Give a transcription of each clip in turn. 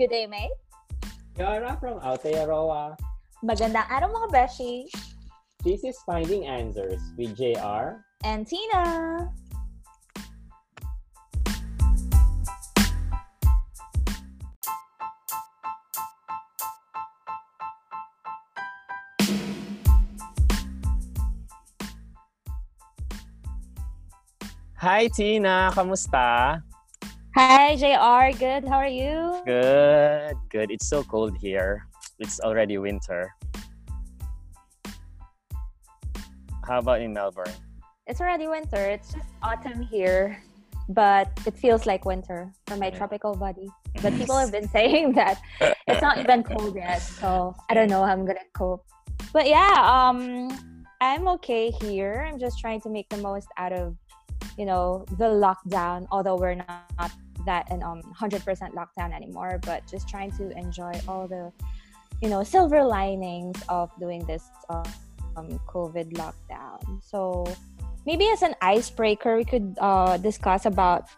Good day, mate. Yara from Aotearoa. Magandang araw mga beshi. This is Finding Answers with JR. And Tina. Hi Tina, kamusta? Hi, JR. Good. How are you? Good, good. It's so cold here. It's already winter. How about in Melbourne? It's already winter. It's just autumn here, but it feels like winter for my tropical body. But people have been saying that it's not even cold yet, so I don't know how I'm gonna cope. But yeah, um, I'm okay here. I'm just trying to make the most out of, you know, the lockdown. Although we're not that in um 100% lockdown anymore, but just trying to enjoy all the, you know, silver linings of doing this um, COVID lockdown. So maybe as an icebreaker, we could uh, discuss about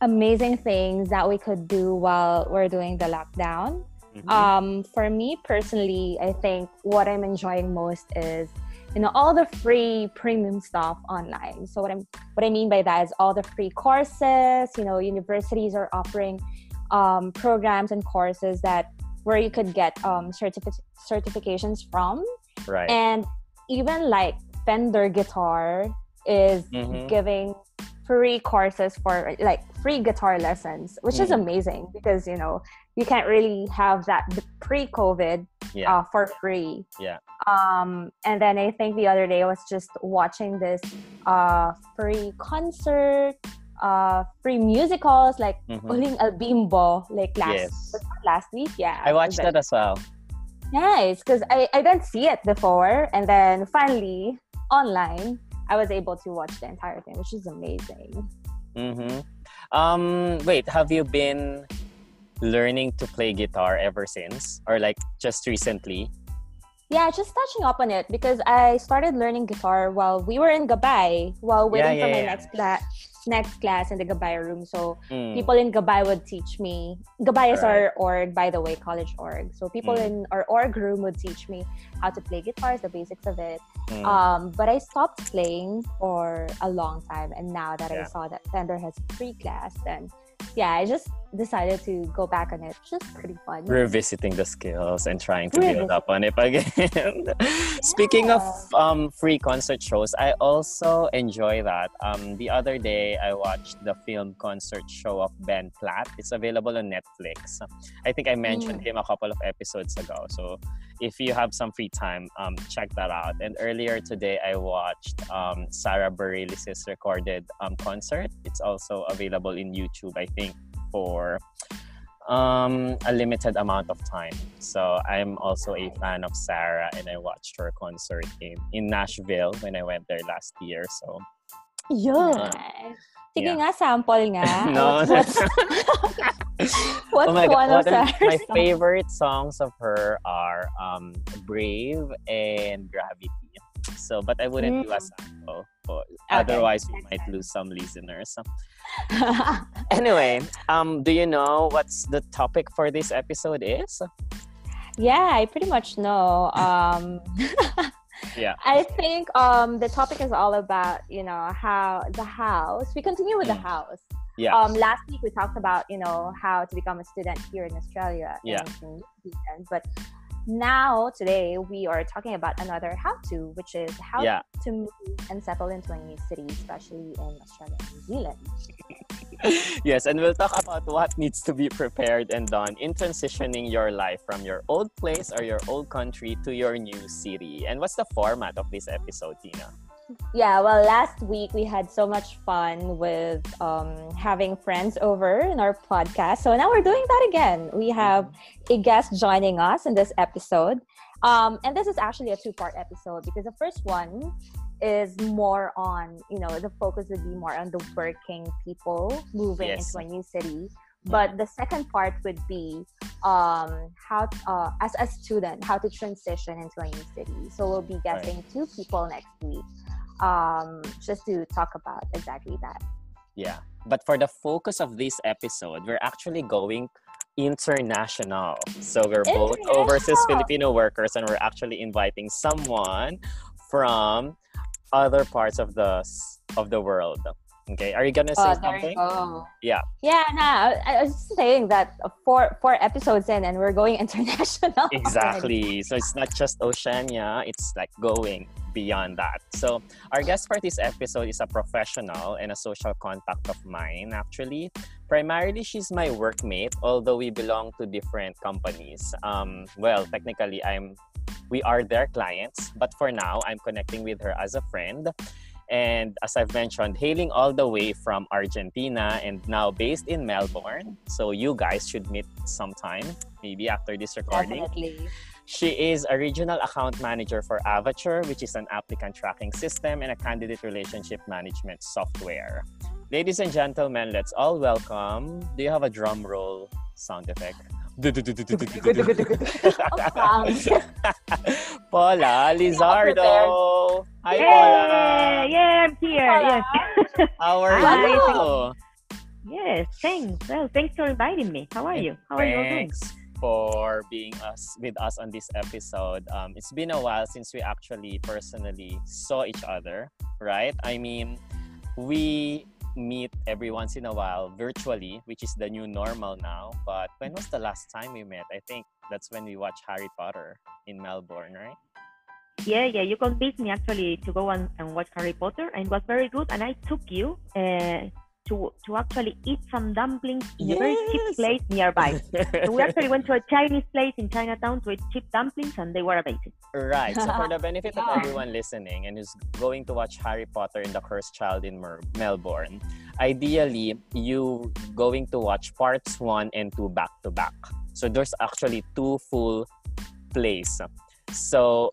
amazing things that we could do while we're doing the lockdown. Mhm. Um, for me personally, I think what I'm enjoying most is you know all the free premium stuff online. So what I'm what I mean by that is all the free courses. You know, universities are offering um, programs and courses that where you could get um, certifi- certifications from, right. and even like Fender Guitar is Mhm. giving free courses for like free guitar lessons, which is Mhm. amazing because you know you can't really have that pre-COVID Yeah. uh, for free. Yeah. Um, and then I think the other day I was just watching this uh, free concert, uh, free musicals like Mhm. Huling El Bimbo, like last Yes. last week. Yeah, I watched that as well. Nice, because I, I didn't see it before, and then finally online, I was able to watch the entire thing, which is amazing. Mm-hmm. Um, wait, have you been learning to play guitar ever since, or like just recently? Yeah, just touching up on it because I started learning guitar while we were in Gabay, while waiting Yeah, for my yeah. next class next class in the Gabay room. So Mm. people in Gabay would teach me. Gabay is Right. our org, by the way, college org. So people Mm. in our org room would teach me how to play guitars, the basics of it. Mm. Um, but I stopped playing for a long time, and now that I saw that Fender has a free class, then yeah, I just decided to go back on it. Just pretty fun. Revisiting the skills and trying to build up on it again. Speaking of um, free concert shows, I also enjoy that. Um, the other day, I watched the film concert show of Ben Platt. It's available on Netflix. I think I mentioned him a couple of episodes ago. So if you have some free time, um, check that out. And earlier today, I watched um, Sarah Bareilles' recorded um, concert. It's also available in YouTube, I think, for um, a limited amount of time. So I'm also a fan of Sarah, and I watched her concert in, in Nashville when I went there last year. So Yun. Sige Yeah. nga, sample nga. no, What's, what's oh my one God, of what am- Sarah's my favorite songs of her are um, "Brave" and "Gravity." So, but I wouldn't do a Mm. sample. For, otherwise, we might lose some listeners. Anyway, um, do you know what's the topic for this episode is? yeah, I pretty much know. Um, Yeah. I think um, the topic is all about, you know, how the house, we continue with the Mm. house. Yeah. Um, last week we talked about, you know, how to become a student here in Australia. Yeah. New But now, today, we are talking about another how to, which is how Yeah. to move and settle into a new city, especially in Australia and New Zealand. yes, and we'll talk about what needs to be prepared and done in transitioning your life from your old place or your old country to your new city. And what's the format of this episode, Tina? Yeah, well, last week we had so much fun with um, having friends over in our podcast. So now we're doing that again. We have a guest joining us in this episode. Um, and this is actually a two part episode because the first one is more on, you know, the focus would be more on the working people moving Yes. into a new city. But the second part would be um, how, uh, as a student, how to transition into a new city. So we'll be guessing two people next week um, just to talk about exactly that. Yeah. But for the focus of this episode, we're actually going international. So we're both overseas Filipino workers and we're actually inviting someone from other parts of the of the world. Okay, are you gonna say oh, something? Yeah. Yeah, no, I was saying that four four episodes in, and we're going international. Exactly. so it's not just Oceania; it's like going beyond that. So our guest for this episode is a professional and a social contact of mine. Actually, primarily she's my workmate, although we belong to different companies. Um, well, technically, I'm we are their clients, but for now, I'm connecting with her as a friend. And as I've mentioned, hailing all the way from Argentina and now based in Melbourne. So you guys should meet sometime, maybe after this recording. Definitely. She is a regional account manager for Avature, which is an applicant tracking system and a candidate relationship management software. Ladies and gentlemen, let's all welcome. Do you have a drum roll sound effect? Paula Lizardo. Hi, Paula. Yeah, I'm here. Yes. How are Hi. you? Yes, thanks. Well, thanks for inviting me. How are you? How are you doing? for being us with us on this episode. Um, it's been a while since we actually personally saw each other, right? I mean, we meet every once in a while virtually, which is the new normal now. But when was the last time we met? I think that's when we watched Harry Potter in Melbourne, right? Yeah, yeah. You convinced me actually to go and, and watch Harry Potter, and it was very good. And I took you uh, to to actually eat some dumplings in yes. a very cheap place nearby. so we actually went to a Chinese place in Chinatown to eat cheap dumplings, and they were amazing. Right. So for the benefit of everyone listening and who's going to watch Harry Potter and the Cursed Child in Mer- Melbourne, ideally you going to watch parts one and two back to back. So there's actually two full plays. So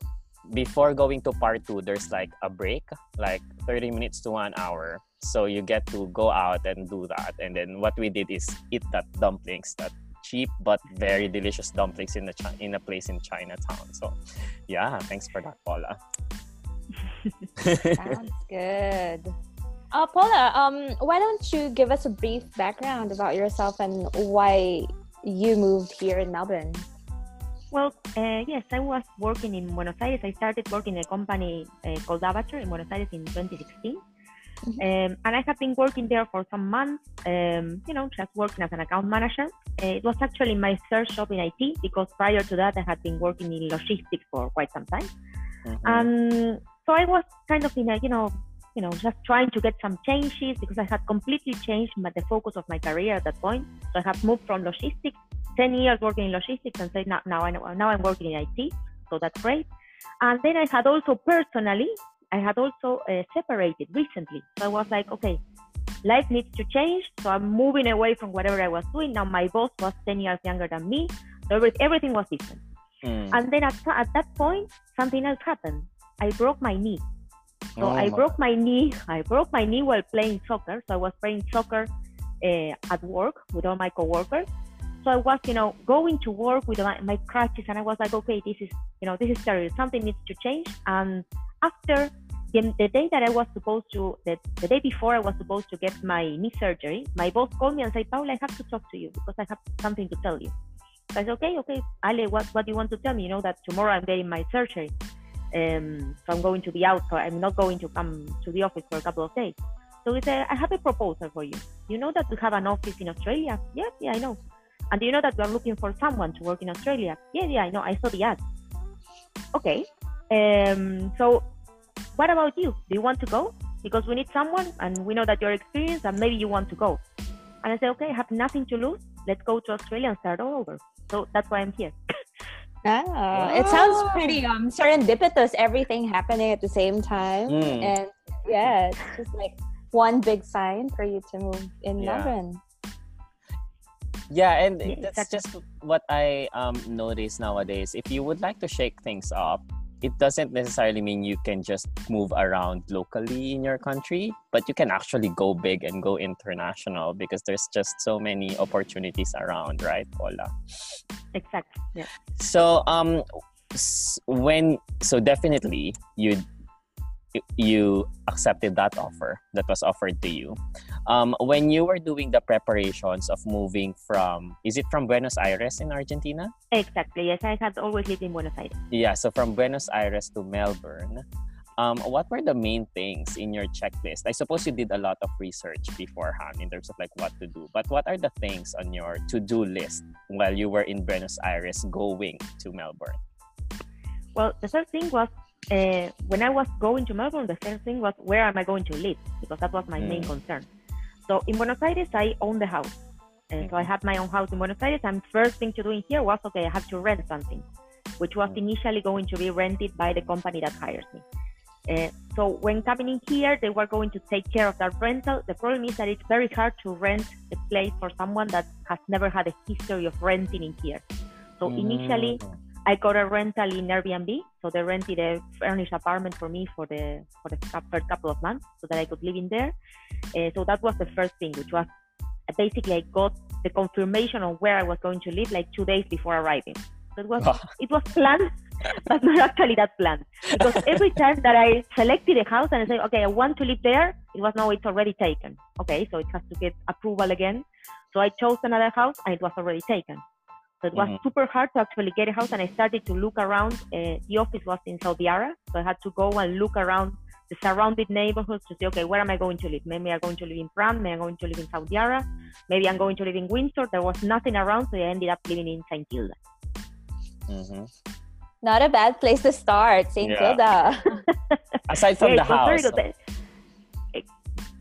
before going to part two, there's like a break, like 30 minutes to one hour so you get to go out and do that. And then what we did is eat that dumplings, that cheap but very delicious dumplings in a in a place in Chinatown. So yeah, thanks for that, Paula. Sounds good. Uh, Paula, um, why don't you give us a brief background about yourself and why you moved here in Melbourne? Well, uh, yes, I was working in Buenos Aires. I started working in a company uh, called Avature in Buenos Aires in 2016. Mm-hmm. Um, and I have been working there for some months, um, you know, just working as an account manager. Uh, it was actually my first job in IT because prior to that I had been working in logistics for quite some time. Mm-hmm. And so I was kind of in a, you know, you know, just trying to get some changes because I had completely changed my, the focus of my career at that point. So I have moved from logistics, 10 years working in logistics, and said now, now, I know, now I'm working in IT. So that's great. And then I had also personally I had also uh, separated recently. So I was like, okay, life needs to change. So I'm moving away from whatever I was doing. Now my boss was 10 years younger than me. So everything was different. Mm. And then at, at that point, something else happened. I broke my knee. So oh, I broke my knee. I broke my knee while playing soccer. So I was playing soccer uh, at work with all my coworkers. So I was, you know, going to work with my, my crutches, and I was like, okay, this is, you know, this is terrible. Something needs to change. And after the, the day that I was supposed to, the, the day before I was supposed to get my knee surgery, my boss called me and said, Paula, I have to talk to you because I have something to tell you. So I said, okay, okay, Ale, what, what do you want to tell me? You know that tomorrow I'm getting my surgery. Um, so I'm going to be out, so I'm not going to come to the office for a couple of days. So he said, I have a proposal for you. You know that we have an office in Australia? Yeah, yeah, I know. And do you know that we are looking for someone to work in Australia? Yeah, yeah, I know. I saw the ad. Okay. Um, so what about you? Do you want to go? Because we need someone and we know that you're experienced and maybe you want to go. And I said, okay, I have nothing to lose. Let's go to Australia and start all over. So that's why I'm here. Ah, wow. it sounds pretty um serendipitous. Everything happening at the same time, mm. and yeah, it's just like one big sign for you to move in yeah. Melbourne. Yeah, and that's just what I um notice nowadays. If you would like to shake things up, it doesn't necessarily mean you can just move around locally in your country, but you can actually go big and go international because there's just so many opportunities around, right, Paula? Exactly. Yeah. So um when so definitely you you accepted that offer that was offered to you. Um, when you were doing the preparations of moving from, is it from Buenos Aires in Argentina? Exactly. Yes, I had always lived in Buenos Aires. Yeah, so from Buenos Aires to Melbourne, um, what were the main things in your checklist? I suppose you did a lot of research beforehand in terms of like what to do, but what are the things on your to-do list while you were in Buenos Aires going to Melbourne? Well, the first thing was uh, when I was going to Melbourne, the first thing was where am I going to live because that was my mm. main concern. So in Buenos Aires, I own the house. Uh, so I had my own house in Buenos Aires, and first thing to do in here was okay, I have to rent something, which was mm. initially going to be rented by the company that hires me. Uh, so when coming in here, they were going to take care of that rental. The problem is that it's very hard to rent a place for someone that has never had a history of renting in here. So mm. I got a rental in Airbnb. So they rented a furnished apartment for me for the for the first couple of months, so that I could live in there. Uh, so that was the first thing, which was basically I got the confirmation on where I was going to live like two days before arriving. So it was it was planned but not actually that planned Because every time that I selected a house and I say, okay, I want to live there, it was no, it's already taken. Okay, so it has to get approval again. So I chose another house and it was already taken. So it was mm-hmm. super hard to actually get a house and I started to look around. Uh, the office was in South Yarra, so I had to go and look around the surrounding neighborhoods to say, okay, where am I going to live? Maybe I'm going to live in Prahran, maybe I'm going to live in South Yarra, maybe I'm going to live in Windsor. There was nothing around, so I ended up living in St. Kilda. Mm-hmm. Not a bad place to start, St. Yeah. Kilda. Aside from yeah, the house.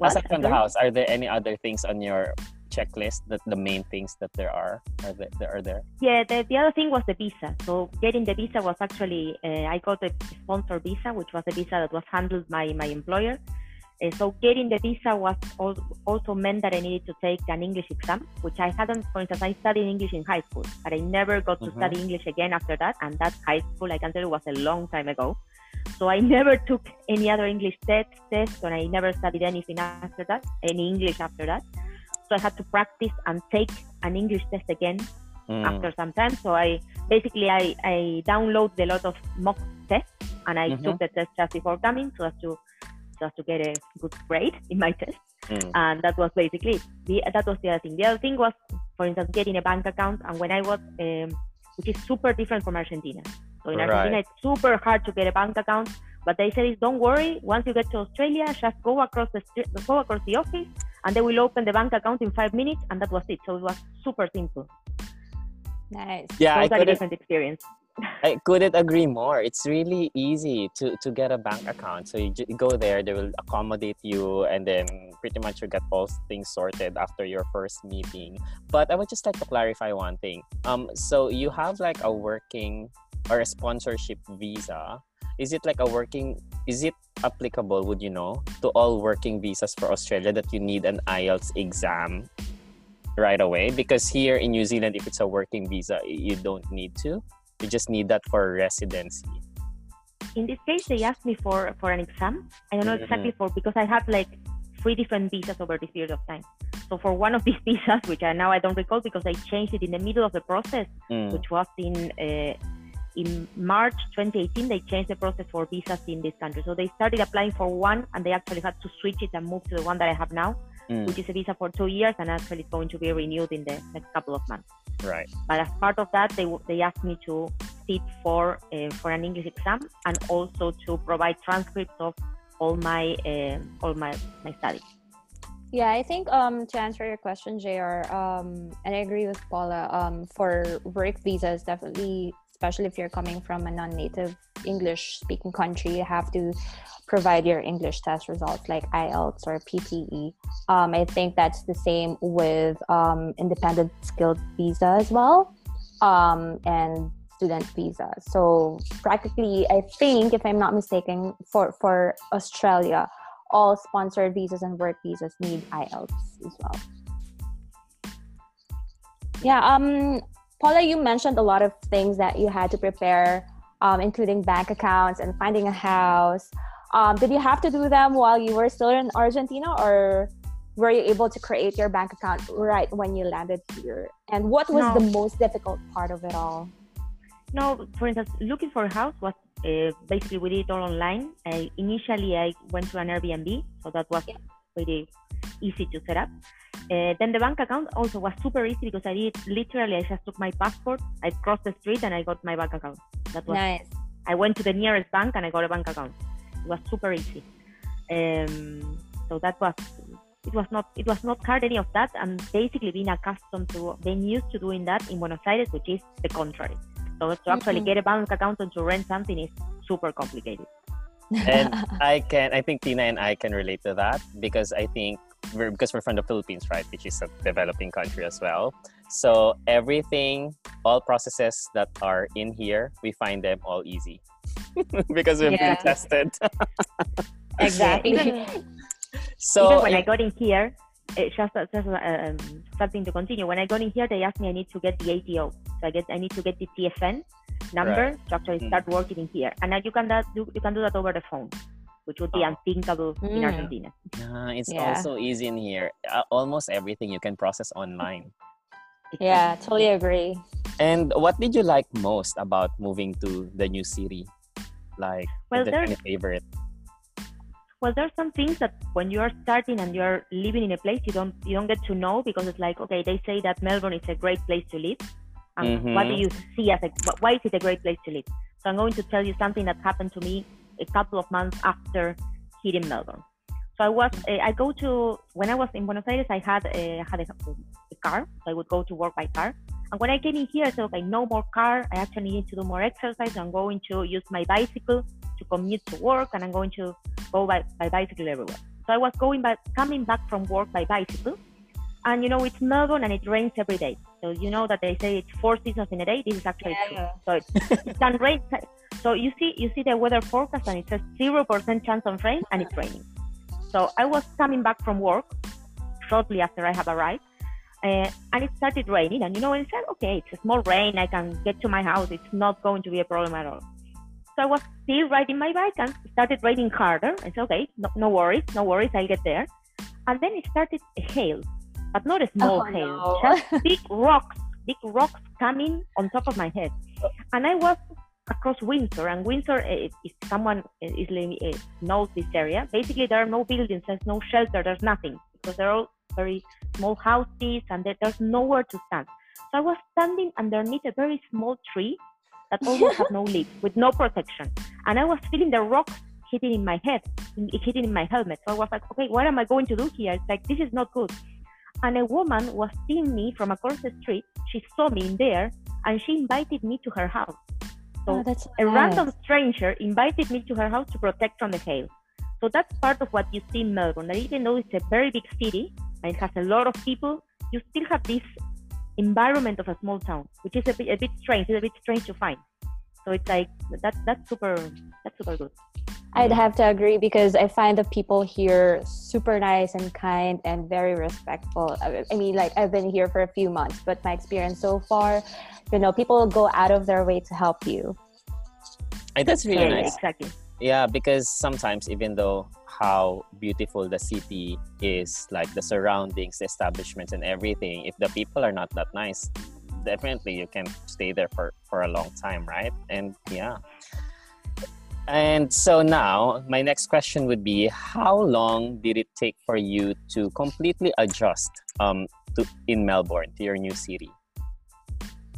Aside from the house, are there any other things on your checklist that the main things that there are are there, are there yeah the, the other thing was the visa so getting the visa was actually uh, i got a sponsor visa which was a visa that was handled by my employer uh, so getting the visa was also meant that I needed to take an English exam, which I hadn't. For instance, I studied English in high school, but I never got to mm-hmm. study English again after that. And that high school, I can tell you, was a long time ago. So I never took any other English test, test, and I never studied anything after that, any English after that. So I had to practice and take an English test again mm. after some time. So I basically I, I downloaded a lot of mock tests and I mm-hmm. took the test just before coming so as to just to get a good grade in my test. Mm. And that was basically the, that was the other thing. The other thing was, for instance, getting a bank account. And when I was, um, which is super different from Argentina. So in Argentina, right. it's super hard to get a bank account. But they said, is don't worry. Once you get to Australia, just go across the street, go across the office, and they will open the bank account in five minutes. And that was it. So it was super simple. Nice. Yeah, totally different experience. I couldn't agree more. It's really easy to, to get a bank account. So you, you go there, they will accommodate you, and then pretty much you get all things sorted after your first meeting. But I would just like to clarify one thing. Um, so you have like a working or a sponsorship visa. Is it like a working? Is it applicable? Would you know to all working visas for Australia that you need an IELTS exam right away? Because here in New Zealand, if it's a working visa, you don't need to you just need that for residency. In this case, they asked me for for an exam. I don't know mm-hmm. exactly for because I have like three different visas over this period of time. So for one of these visas, which I now I don't recall because I changed it in the middle of the process, mm. which was in uh, in March 2018, they changed the process for visas in this country. So they started applying for one, and they actually had to switch it and move to the one that I have now, mm. which is a visa for two years, and actually it's going to be renewed in the next couple of months. Right. But as part of that, they they asked me to sit for uh, for an English exam and also to provide transcripts of all my uh, all my my studies. Yeah, I think um, to answer your question, Jr. Um, and I agree with Paula. Um, for work visas, definitely, especially if you're coming from a non-native English-speaking country, you have to provide your English test results like IELTS or PTE. Um, I think that's the same with um, independent skilled visa as well um, and student visa. So practically, I think, if I'm not mistaken, for, for Australia, all sponsored visas and work visas need IELTS as well. Yeah, um, Paula, you mentioned a lot of things that you had to prepare, um, including bank accounts and finding a house. Um, did you have to do them while you were still in Argentina, or were you able to create your bank account right when you landed here? And what was no. the most difficult part of it all? No, for instance, looking for a house was uh, basically we did it all online. I, initially, I went to an Airbnb, so that was yeah. pretty easy to set up. Uh, then the bank account also was super easy because I did literally I just took my passport, I crossed the street, and I got my bank account. That was nice. I went to the nearest bank and I got a bank account. It was super easy. Um, so that was it was not it was not hard any of that and basically being accustomed to being used to doing that in Buenos Aires, which is the contrary. So to actually mm-hmm. get a bank account and to rent something is super complicated. and I can I think Tina and I can relate to that because I think we're because we're from the Philippines, right, which is a developing country as well. So everything, all processes that are in here, we find them all easy because we've yeah. been tested. exactly. So even when I got in here, it just, just um, something to continue. When I got in here, they asked me I need to get the ATO. So I get I need to get the TFN number right. to actually start mm. working in here. And now you can that do you can do that over the phone which would be oh. unthinkable mm. in Argentina. Uh, it's yeah. also easy in here. Uh, almost everything you can process online. Yeah, totally agree. And what did you like most about moving to the new city? Like, well, there any favorite? Well, there's some things that when you are starting and you're living in a place, you don't you don't get to know because it's like, okay, they say that Melbourne is a great place to live. Um, mm-hmm. What do you see as a why is it a great place to live? So I'm going to tell you something that happened to me a couple of months after hitting Melbourne. So I was, uh, I go to, when I was in Buenos Aires, I had, uh, had a, a, car. So I would go to work by car. And when I came in here, I said, okay, no more car. I actually need to do more exercise. I'm going to use my bicycle to commute to work and I'm going to go by, by bicycle everywhere. So I was going by, coming back from work by bicycle. And you know, it's Melbourne and it rains every day. So you know that they say it's four seasons in a day. This is actually yeah. true. So it's, it can rain. So you see, you see the weather forecast and it says zero percent chance of rain and it's raining. So I was coming back from work shortly after I have arrived, uh, and it started raining. And you know, I said, okay, it's a small rain. I can get to my house. It's not going to be a problem at all. So I was still riding my bike and it started raining harder. I said, okay, no, no worries, no worries, I'll get there. And then it started a hail, but not a small oh, hail, no. just big rocks, big rocks coming on top of my head. And I was across Windsor, and Windsor, if, eh, eh, if someone eh, is living, knows this area, basically there are no buildings, there's no shelter, there's nothing because they're all very small houses and there's nowhere to stand. So I was standing underneath a very small tree that almost had no leaves, with no protection, and I was feeling the rocks hitting in my head, hitting in my helmet. So I was like, okay, what am I going to do here? It's like this is not good. And a woman was seeing me from across the street. She saw me in there, and she invited me to her house. So oh, a nice. random stranger invited me to her house to protect from the hail. So that's part of what you see in Melbourne. That even though it's a very big city and it has a lot of people, you still have this environment of a small town, which is a bit, a bit strange. It's a bit strange to find. So it's like that. That's super. That's super good. I'd mm-hmm. have to agree because I find the people here super nice and kind and very respectful. I mean, like I've been here for a few months, but my experience so far, you know people go out of their way to help you. That's really yeah, nice. exactly. Yeah because sometimes even though how beautiful the city is like the surroundings the establishments and everything if the people are not that nice definitely you can stay there for for a long time right? And yeah and so now my next question would be how long did it take for you to completely adjust um, to in melbourne to your new city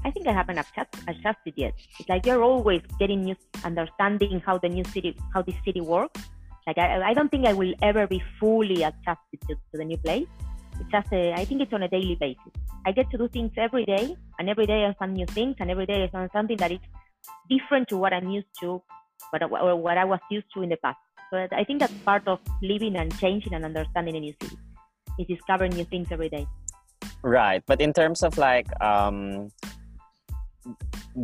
I think I haven't adjusted yet. It's like you're always getting new, understanding how the new city, how this city works. Like I, I don't think I will ever be fully adjusted to, to the new place. It's just, a, I think it's on a daily basis. I get to do things every day, and every day I find new things, and every day I find something that is different to what I'm used to, what, or what I was used to in the past. But I think that's part of living and changing and understanding a new city. Is discovering new things every day. Right, but in terms of like um,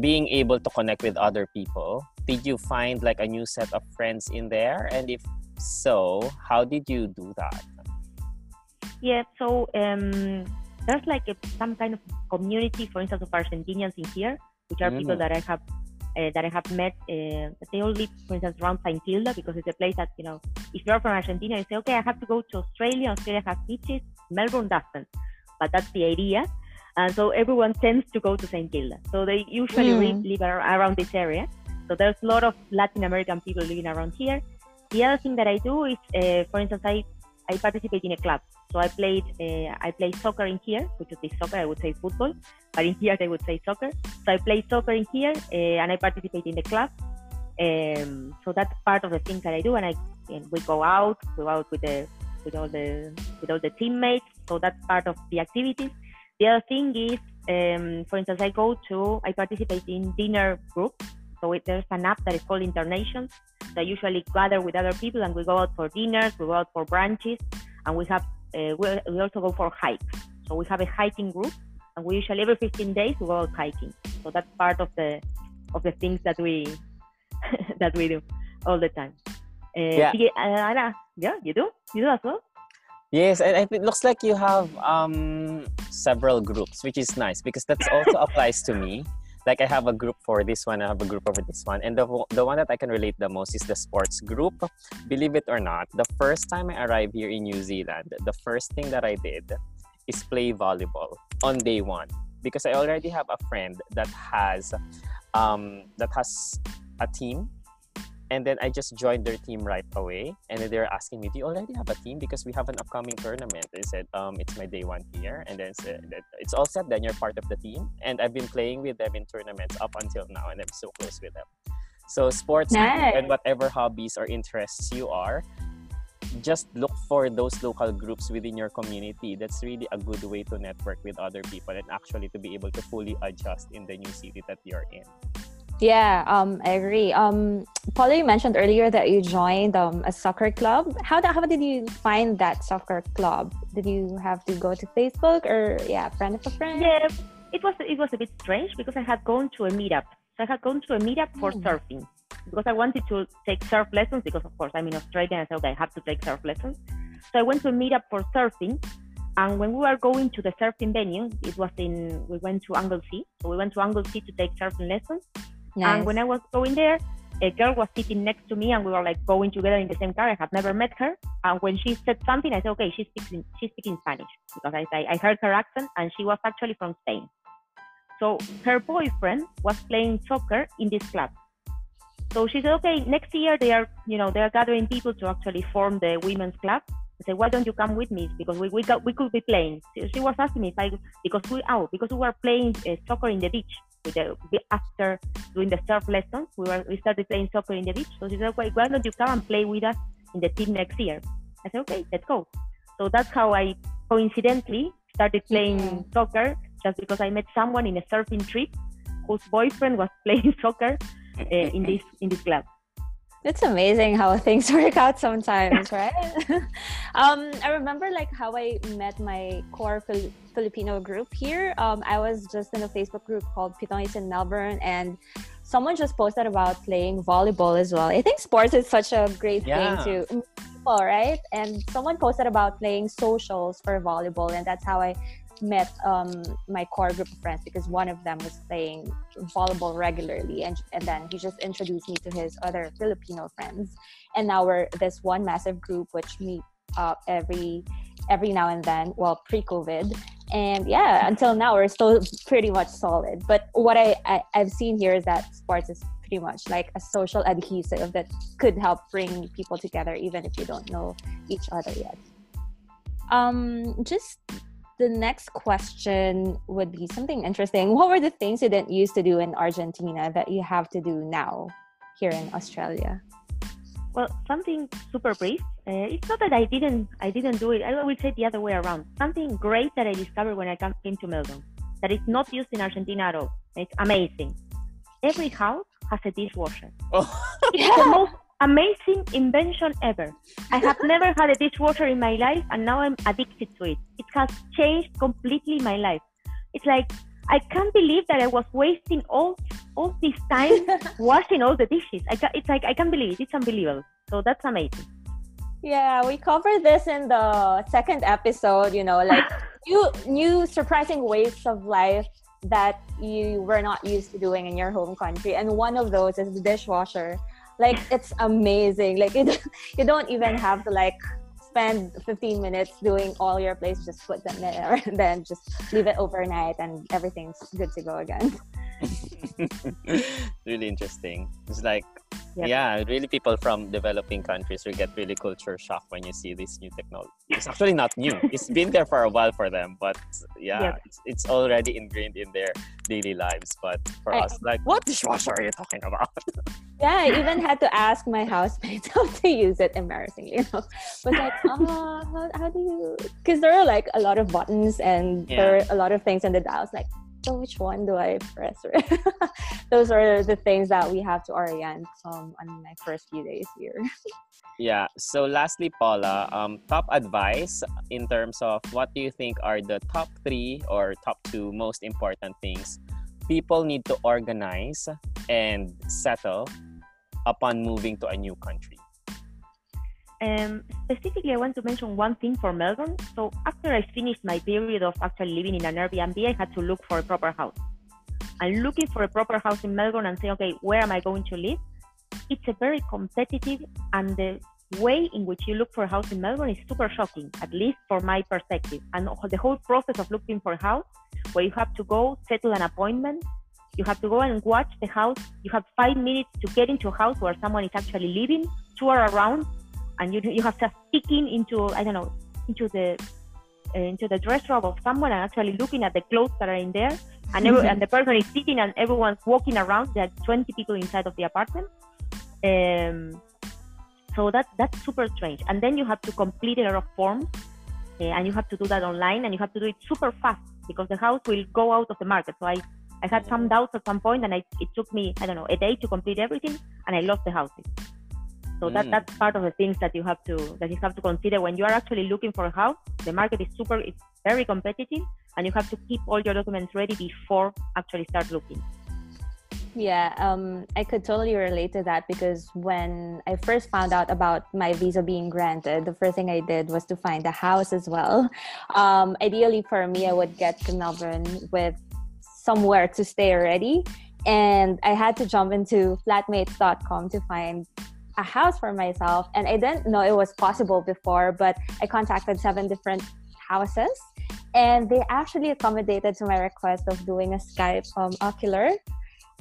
being able to connect with other people did you find like a new set of friends in there and if so how did you do that yeah so um, there's like a, some kind of community for instance of argentinians in here which are mm. people that i have uh, that I have met, uh, they all live, for instance, around St. Kilda because it's a place that, you know, if you're from Argentina, you say, okay, I have to go to Australia. Australia has beaches. Melbourne doesn't. But that's the idea and so everyone tends to go to St. Kilda. So they usually mm. live, around this area. So there's a lot of Latin American people living around here. The other thing that I do is, uh, for instance, I I participate in a club. So I played uh, I play soccer in here, which would be soccer. I would say football, but in here they would say soccer. So I play soccer in here, uh, and I participate in the club. Um, so that's part of the things that I do, and I and we go out, we go out with the with all the with all the teammates. So that's part of the activities. The other thing is, um, for instance, I go to I participate in dinner groups. So it, there's an app that is called Internations that usually gather with other people, and we go out for dinners, we go out for brunches, and we have we, we also go for hikes. So we have a hiking group, and we usually every 15 days we go out hiking. So that's part of the of the things that we that we do all the time. Uh, Yeah. uh, Ana, yeah, you do, you do as well. Yes, and it looks like you have um several groups, which is nice because that also applies to me. Like I have a group for this one, I have a group for this one, and the the one that I can relate the most is the sports group. Believe it or not, the first time I arrived here in New Zealand, the first thing that I did is play volleyball on day one because I already have a friend that has um that has a team and then I just joined their team right away. And then they were asking me, "Do you already have a team? Because we have an upcoming tournament." I said, "Um, it's my day one here." And then said it's all set. Then you're part of the team, and I've been playing with them in tournaments up until now, and I'm so close with them. So sports Nice. and whatever hobbies or interests you are, just look for those local groups within your community. That's really a good way to network with other people and actually to be able to fully adjust in the new city that you're in. Yeah, um, I agree. Um, Paula, you mentioned earlier that you joined um, a soccer club. How, the, how did you find that soccer club? Did you have to go to Facebook or yeah, friend of a friend? Yeah, it was it was a bit strange because I had gone to a meetup. So I had gone to a meetup for Mm. surfing because I wanted to take surf lessons because of course I'm in Australia and I said okay I have to take surf lessons. So I went to a meetup for surfing, and when we were going to the surfing venue, it was in we went to Anglesea. So we went to Anglesea to take surfing lessons. Nice. And when I was going there, a girl was sitting next to me, and we were like going together in the same car. I had never met her, and when she said something, I said, "Okay, she's speaking she's speaking Spanish," because I I, heard her accent, and she was actually from Spain. So her boyfriend was playing soccer in this club. So she said, "Okay, next year they are you know they are gathering people to actually form the women's club." I said, "Why don't you come with me? Because we we, got, we could be playing." She, she was asking me if I because we oh because we were playing uh, soccer in the beach with the after doing the surf lessons, we were we started playing soccer in the beach. So she said, "Okay, why don't you come and play with us in the team next year?" I said, "Okay, let's go." So that's how I coincidentally started playing Mhm. soccer, just because I met someone in a surfing trip whose boyfriend was playing soccer uh, in this in this club. It's amazing how things work out sometimes, right? um, I remember like how I met my core Fil- Filipino group here. Um, I was just in a Facebook group called Pinoys in Melbourne, and someone just posted about playing volleyball as well. I think sports is such a great Yeah. thing to meet people, right? And someone posted about playing socials for volleyball, and that's how I met um, my core group of friends because one of them was playing volleyball regularly and, and then he just introduced me to his other filipino friends. And now we're this one massive group which meet up every every now and then well pre-covid. And yeah until now we're still pretty much solid. But what I, I i've seen here is that sports is pretty much like a social adhesive that could help bring people together even if you don't know each other yet. Um just the next question would be something interesting. What were the things you didn't used to do in Argentina that you have to do now here in Australia? Well, something super brief. Uh, it's not that I didn't I didn't do it. I will say the other way around. Something great that I discovered when I came to Melbourne that is not used in Argentina at all. It's amazing. Every house has a dishwasher. Oh, It's the most amazing invention ever. I have never had a dishwasher in my life, and now I'm addicted to it. It has changed completely my life. It's like I can't believe that I was wasting all all this time washing all the dishes. I ca- it's like I can't believe it. It's unbelievable. So that's amazing. Yeah, we covered this in the second episode, you know, like new new surprising ways of life that you were not used to doing in your home country. And one of those is the dishwasher. Like it's amazing. Like it, you don't even have to like spend 15 minutes doing all your plates, just put them there and then just leave it overnight and everything's good to go again. really interesting. It's like Yep. Yeah, really, people from developing countries will get really culture shock when you see this new technology. It's actually not new. it's been there for a while for them, but yeah, Yep. it's, it's already ingrained in their daily lives. But for I- us, like, what dishwasher are you talking about? Yeah, I even had to ask my housemates how to use it embarrassingly. You know, was like, ah, how, how do you? Because there are like a lot of buttons and Yeah. there are a lot of things in the dials. Like, so which one do I press? Those are the things that we have to orient um, on my first few days here. Yeah. So, lastly, Paula, um, top advice in terms of what do you think are the top three or top two most important things people need to organize and settle upon moving to a new country? Um, specifically, I want to mention one thing for Melbourne. So after I finished my period of actually living in an Airbnb, I had to look for a proper house. And looking for a proper house in Melbourne and say, okay, where am I going to live? It's a very competitive, and the way in which you look for a house in Melbourne is super shocking, at least for my perspective. And the whole process of looking for a house, where you have to go settle an appointment, you have to go and watch the house. You have five minutes to get into a house where someone is actually living, tour around, and you you have to peek in into I don't know into the uh, into the dress robe of someone and actually looking at the clothes that are in there, and every, and the person is sitting and everyone's walking around. There are 20 people inside of the apartment. Um, so that that's super strange. And then you have to complete a lot of forms, uh, and you have to do that online, and you have to do it super fast because the house will go out of the market. So I I had some doubts at some point, and I, it took me I don't know a day to complete everything, and I lost the houses. So that Mm. that's part of the things that you have to that you have to consider when you are actually looking for a house. The market is super it's very competitive, and you have to keep all your documents ready before actually start looking. Yeah, um, I could totally relate to that because when I first found out about my visa being granted, the first thing I did was to find a house as well. Um, ideally, for me, I would get to Melbourne with somewhere to stay already. And I had to jump into flatmates.com to find a house for myself. And I didn't know it was possible before, but I contacted seven different houses and they actually accommodated to my request of doing a Skype um, ocular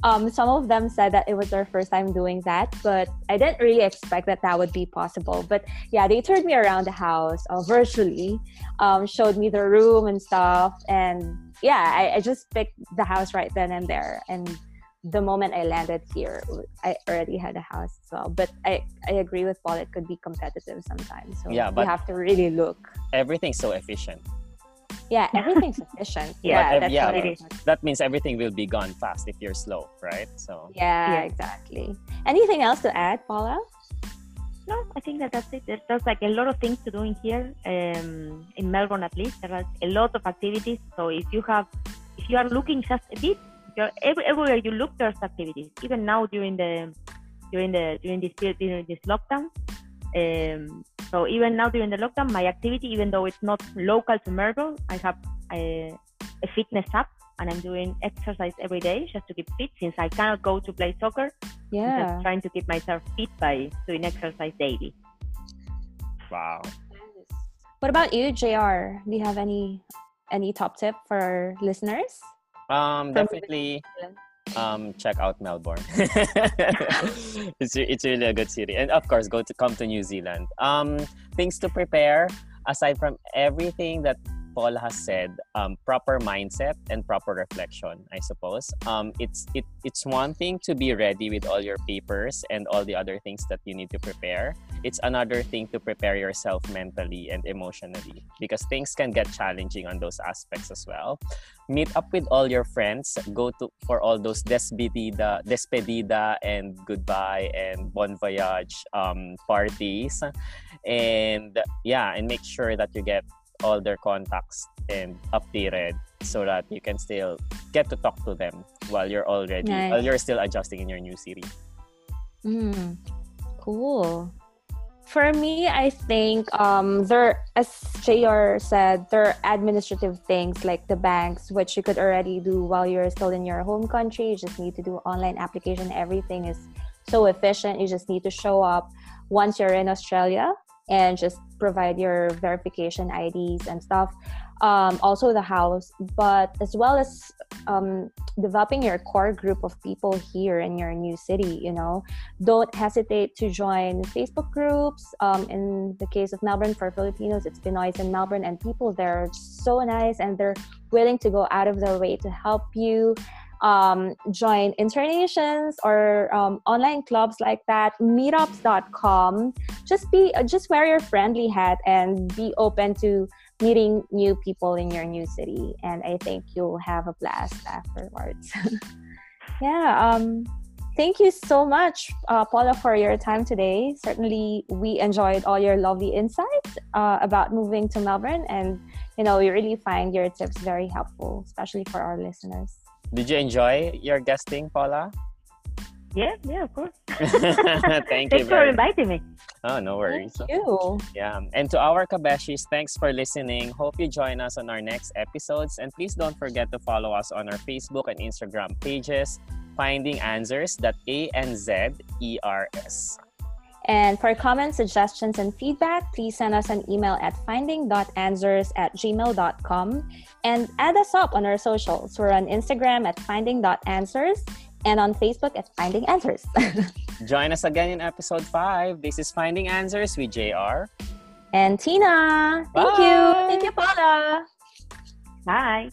um, some of them said that it was their first time doing that, but I didn't really expect that that would be possible. But yeah, they turned me around the house uh, virtually, um, showed me the room and stuff. And yeah, I, I just picked the house right then and there. And the moment I landed here, I already had a house as well. But I, I agree with Paul, it could be competitive sometimes. So Yeah, you have to really look. Everything's so efficient. Yeah, everything's efficient. Yeah, yeah, but, that's yeah, what it it is. is. That means everything will be gone fast if you're slow, right? So, Yeah, Yeah. exactly. Anything else to add, Paula? No, I think that that's it. There's, there's like a lot of things to do in here, um, in Melbourne at least. There are a lot of activities. So if you have, if you are looking just a bit, if every, everywhere you look, there's activities. Even now during the during the during this period during this lockdown. Um, so even now during the lockdown, my activity, even though it's not local to Melbourne, I have a, a fitness app and I'm doing exercise every day just to keep fit since I cannot go to play soccer. I'm Yeah. just trying to keep myself fit by doing exercise daily. wow. What about you, JR? Do you have any any top tip for our listeners? Um, definitely um check out Melbourne. it's it's really a good city, and of course, go to come to New Zealand. Um, things to prepare aside from everything that Paul has said, um, proper mindset and proper reflection. I suppose. Um, it's it it's one thing to be ready with all your papers and all the other things that you need to prepare. It's another thing to prepare yourself mentally and emotionally because things can get challenging on those aspects as well. Meet up with all your friends. Go to for all those despedida despedida and goodbye and bon voyage um, parties. And yeah and make sure that you get all their contacts and updated so that you can still get to talk to them while you're already Nice. while you're still adjusting in your new city. Mm, cool. For me, I think um, there, as JR said, there are administrative things like the banks, which you could already do while you're still in your home country. You just need to do online application. Everything is so efficient. You just need to show up once you're in Australia. and just provide your verification IDs and stuff. Um, also the house, but as well as um, developing your core group of people here in your new city. You know, don't hesitate to join Facebook groups. Um, in the case of Melbourne for Filipinos, it's Pinoys in Melbourne, and people there are so nice and they're willing to go out of their way to help you um, join internations or um, online clubs like that meetups.com just be just wear your friendly hat and be open to meeting new people in your new city and i think you'll have a blast afterwards. Yeah um thank you so much uh, paula for your time today. Certainly we enjoyed all your lovely insights uh, about moving to melbourne and you know we really find your tips very helpful especially for our listeners. Did you enjoy your guesting, Paula? Yeah, yeah, of course. Thank you. Thanks for inviting me. Oh, no worries. Thank you. Yeah. And to our Kabeshis, thanks for listening. Hope you join us on our next episodes. And please don't forget to follow us on our Facebook and Instagram pages, Finding Anzers, that A N Z E R S. And for comments, suggestions, and feedback, please send us an email at finding.anzers at gmail.com and add us up on our socials. We're on Instagram at finding.anzers and on Facebook at Finding Answers. Join us again in episode 5. This is Finding Answers with JR. And Tina. Thank Bye. you. Thank you, Paula. Bye.